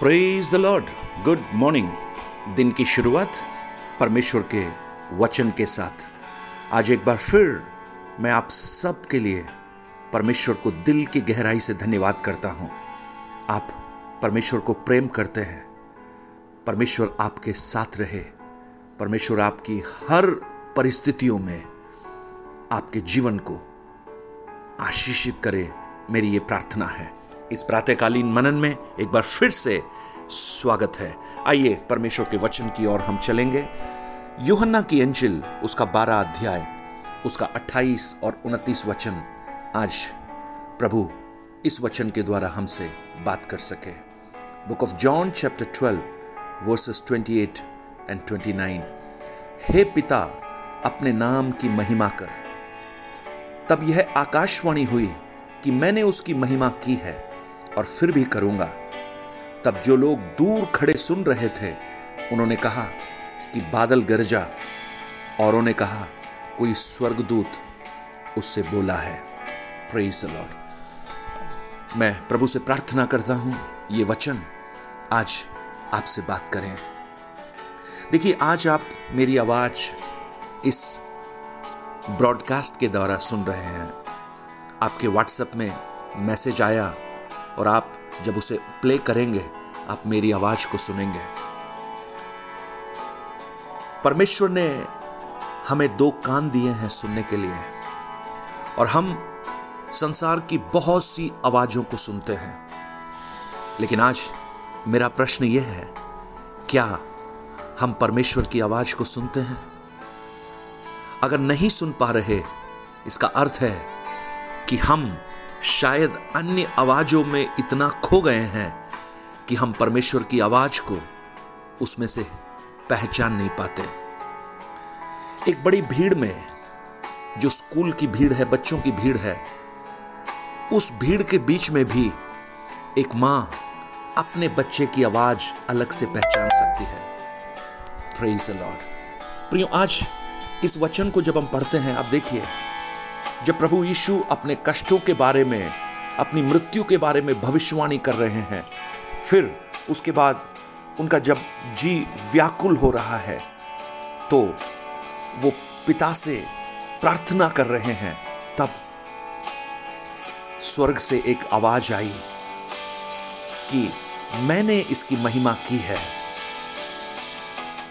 Praise the Lord good morning दिन की शुरुआत परमेश्वर के वचन के साथ। आज एक बार फिर मैं आप सब के लिए परमेश्वर को दिल की गहराई से धन्यवाद करता हूँ। आप परमेश्वर को प्रेम करते हैं। परमेश्वर आपके साथ रहे। परमेश्वर आपकी हर परिस्थितियों में आपके जीवन को आशीषित करे। मेरी ये प्रार्थना है। इस प्रातःकालीन मनन में एक बार फिर से स्वागत है। आइए परमेश्वर के वचन की ओर हम चलेंगे। यूहन्ना की अंजिल उसका बारह अध्याय, उसका 28 और 29 वचन। आज प्रभु इस वचन के द्वारा हमसे बात कर सके। Book of John chapter 12 verses 28 and 29 हे पिता, अपने नाम की महिमा कर। तब यह आकाशवाणी हुई कि मैंने उसकी महिमा की है। और फिर भी करूँगा। तब जो लोग दूर खड़े सुन रहे थे, उन्होंने कहा कि बादल गरजा औरों ने कहा, कोई स्वर्गदूत उससे बोला है। लॉर्ड मैं प्रभु से प्रार्थना करता हूँ, ये वचन आज आपसे बात करें। देखिए, आज आप मेरी आवाज़ इस ब्रॉडकास्ट के द्वारा सुन रहे हैं। आपके व्हाट्सएप में मैसेज आया और आप जब उसे प्ले करेंगे, आप मेरी आवाज़ को सुनेंगे। परमेश्वर ने हमें दो कान दिए हैं सुनने के लिए, और हम संसार की बहुत सी आवाजों को सुनते हैं। लेकिन आज मेरा प्रश्न यह है, क्या हम परमेश्वर की आवाज़ को सुनते हैं? अगर नहीं सुन पा रहे, इसका अर्थ है कि हम शायद अन्य आवाजों में इतना खो गए हैं कि हम परमेश्वर की आवाज़ को उसमें से पहचान नहीं पाते। एक बड़ी भीड़ में, जो स्कूल की भीड़ है, बच्चों की भीड़ है, उस भीड़ के बीच में भी एक माँ अपने बच्चे की आवाज़ अलग से पहचान सकती है। लॉर्ड प्रियो, आज इस वचन को जब हम पढ़ते हैं, आप देखिए जब प्रभु यीशु अपने कष्टों के बारे में, अपनी मृत्यु के बारे में भविष्यवाणी कर रहे हैं, फिर उसके बाद उनका जब जी व्याकुल हो रहा है तो वो पिता से प्रार्थना कर रहे हैं। तब स्वर्ग से एक आवाज़ आई कि मैंने इसकी महिमा की है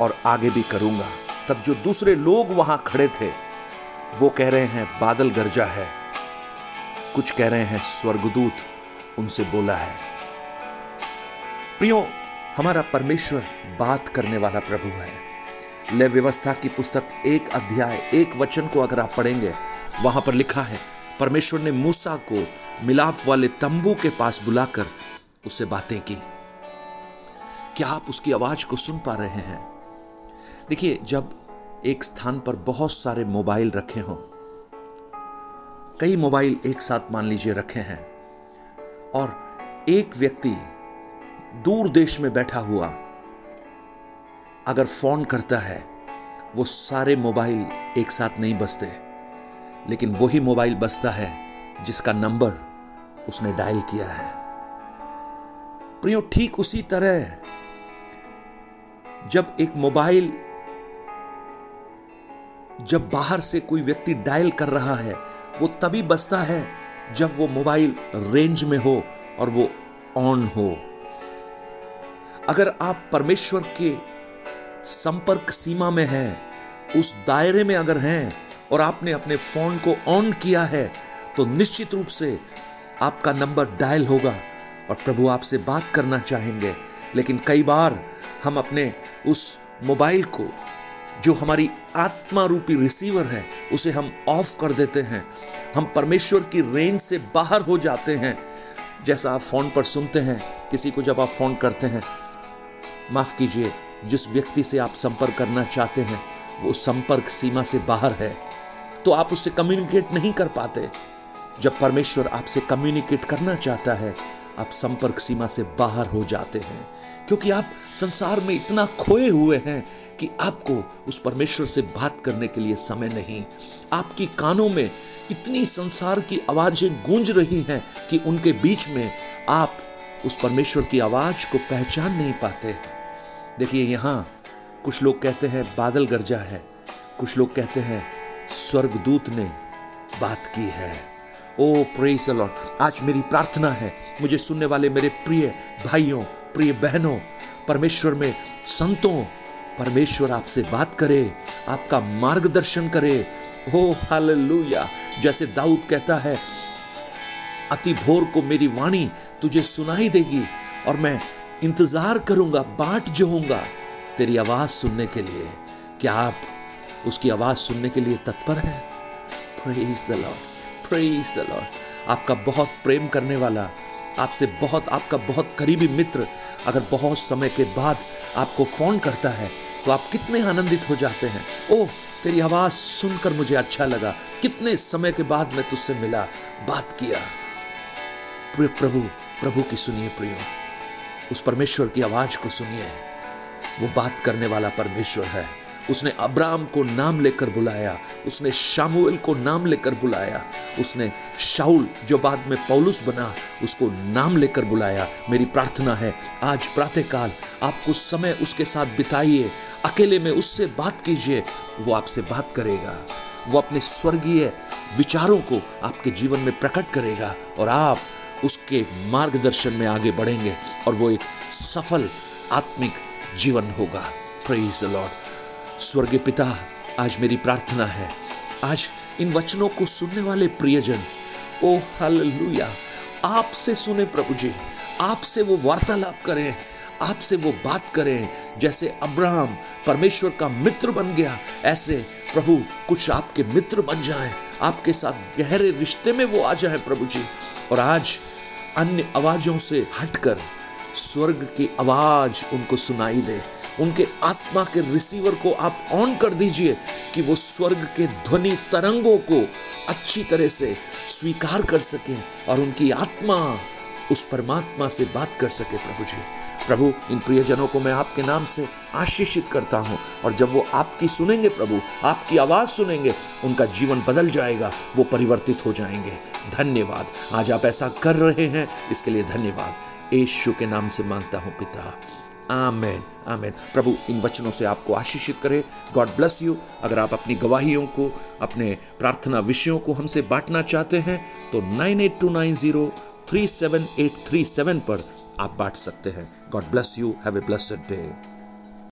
और आगे भी करूँगा। तब जो दूसरे लोग वहाँ खड़े थे वो कह रहे हैं, बादल गरजा है। कुछ कह रहे हैं, स्वर्गदूत उनसे बोला है। प्रियो, हमारा परमेश्वर बात करने वाला प्रभु है। लय व्यवस्था की पुस्तक एक अध्याय, एक वचन को अगर आप पढ़ेंगे, वहाँ पर लिखा है, परमेश्वर ने मूसा को मिलाप वाले तंबू के पास बुलाकर उससे बातें की। क्या आप उसकी आवाज़ को सुन पा रहे हैं? देखिए, जब एक स्थान पर बहुत सारे मोबाइल रखे हों। कई मोबाइल एक साथ मान लीजिए रखे हैं और एक व्यक्ति दूर देश में बैठा हुआ अगर फ़ोन करता है, वो सारे मोबाइल एक साथ नहीं बजते, लेकिन वही मोबाइल बजता है जिसका नंबर उसने डायल किया है। प्रियो, ठीक उसी तरह, जब एक मोबाइल जब बाहर से कोई व्यक्ति डायल कर रहा है, वो तभी बसता है जब वो मोबाइल रेंज में हो और वो ऑन हो। अगर आप परमेश्वर के संपर्क सीमा में हैं, उस दायरे में अगर हैं और आपने अपने फ़ोन को ऑन किया है तो निश्चित रूप से आपका नंबर डायल होगा और प्रभु आपसे बात करना चाहेंगे। लेकिन कई बार हम अपने उस मोबाइल को जो हमारी आत्मा रूपी रिसीवर है, उसे हम ऑफ़ कर देते हैं। हम परमेश्वर की रेंज से बाहर हो जाते हैं। जैसा आप फ़ोन पर सुनते हैं, किसी को जब आप फ़ोन करते हैं, माफ़ कीजिए, जिस व्यक्ति से आप संपर्क करना चाहते हैं, वो संपर्क सीमा से बाहर है। तो आप उससे कम्युनिकेट नहीं कर पाते। जब परमेश्वर आपसे कम्युनिकेट करना चाहता है, आप संपर्क सीमा से बाहर हो जाते हैं। क्योंकि आप संसार में इतना खोए हुए हैं कि आपको उस परमेश्वर से बात करने के लिए समय नहीं। आपकी कानों में इतनी संसार की आवाज़ें गूंज रही हैं कि उनके बीच में आप उस परमेश्वर की आवाज़ को पहचान नहीं पाते। देखिए, यहाँ कुछ लोग कहते हैं, बादल गरजा है। कुछ लोग कहते हैं, स्वर्गदूत ने बात की है। ओ प्रेस लॉर्ड आज मेरी प्रार्थना है, मुझे सुनने वाले मेरे प्रिय भाइयों प्रिय बहनों, परमेश्वर में संतों, परमेश्वर आपसे बात करे, आपका मार्गदर्शन करे। हो, हालेलुया। जैसे दाऊद कहता है, अति भोर को मेरी वाणी तुझे सुनाई देगी और मैं इंतज़ार करूँगा, बाट जोऊँगा तेरी आवाज़ सुनने के लिए। क्या आप उसकी आवाज़ सुनने के लिए तत्पर है? Praise the Lord praise the Lord आपका बहुत प्रेम करने वाला आपसे बहुत, आपका बहुत करीबी मित्र अगर बहुत समय के बाद आपको फ़ोन करता है तो आप कितने आनंदित हो जाते हैं। ओह, तेरी आवाज़ सुनकर मुझे अच्छा लगा। कितने समय के बाद मैं तुझसे मिला, बात किया। प्रभु प्रभु की सुनिए प्रियो। उस परमेश्वर की आवाज़ को सुनिए। वो बात करने वाला परमेश्वर है। उसने अब्राम को नाम लेकर बुलाया, उसने शामुएल को नाम लेकर बुलाया, उसने शाउल जो बाद में पौलुस बना, उसको नाम लेकर बुलाया। मेरी प्रार्थना है, आज प्रातःकाल आप कुछ समय उसके साथ बिताइए, अकेले में उससे बात कीजिए, वो आपसे बात करेगा। वो अपने स्वर्गीय विचारों को आपके जीवन में प्रकट करेगा और आप उसके मार्गदर्शन में आगे बढ़ेंगे और वो एक सफल आत्मिक जीवन होगा। प्रेज द लॉर्ड स्वर्गीय पिता, आज मेरी प्रार्थना है। आज इन वचनों को सुनने वाले प्रियजन, ओ हालेलुया, आपसे सुने प्रभु जी, आपसे वो वार्तालाप करें, आपसे वो बात करें, जैसे अब्राहम परमेश्वर का मित्र बन गया, ऐसे प्रभु कुछ आपके मित्र बन जाएँ, आपके साथ गहरे रिश्ते में वो आ जाए प्रभु जी। और आज अन्य आवाजों से हटकर स्वर्ग की आवाज़ उनको सुनाई दे, उनके आत्मा के रिसीवर को आप ऑन कर दीजिए कि वो स्वर्ग के ध्वनि तरंगों को अच्छी तरह से स्वीकार कर सके और उनकी आत्मा उस परमात्मा से बात कर सके प्रभु जी। प्रभु, इन प्रियजनों को मैं आपके नाम से आशीषित करता हूँ और जब वो आपकी सुनेंगे प्रभु, आपकी आवाज़ सुनेंगे, उनका जीवन बदल जाएगा, वो परिवर्तित हो जाएँगे। धन्यवाद। आज आप ऐसा कर रहे हैं, इसके लिए धन्यवाद। यीशु के नाम से माँगता हूँ पिता। आमेन आमेन। प्रभु, इन वचनों से आपको आशीषित करे। God bless you. अगर आप अपनी गवाहियों को, अपने प्रार्थना विषयों को हमसे बांटना चाहते हैं तो nine eight two nine zero three seven eight three seven पर आप बांट सकते हैं। God bless you. Have a blessed day.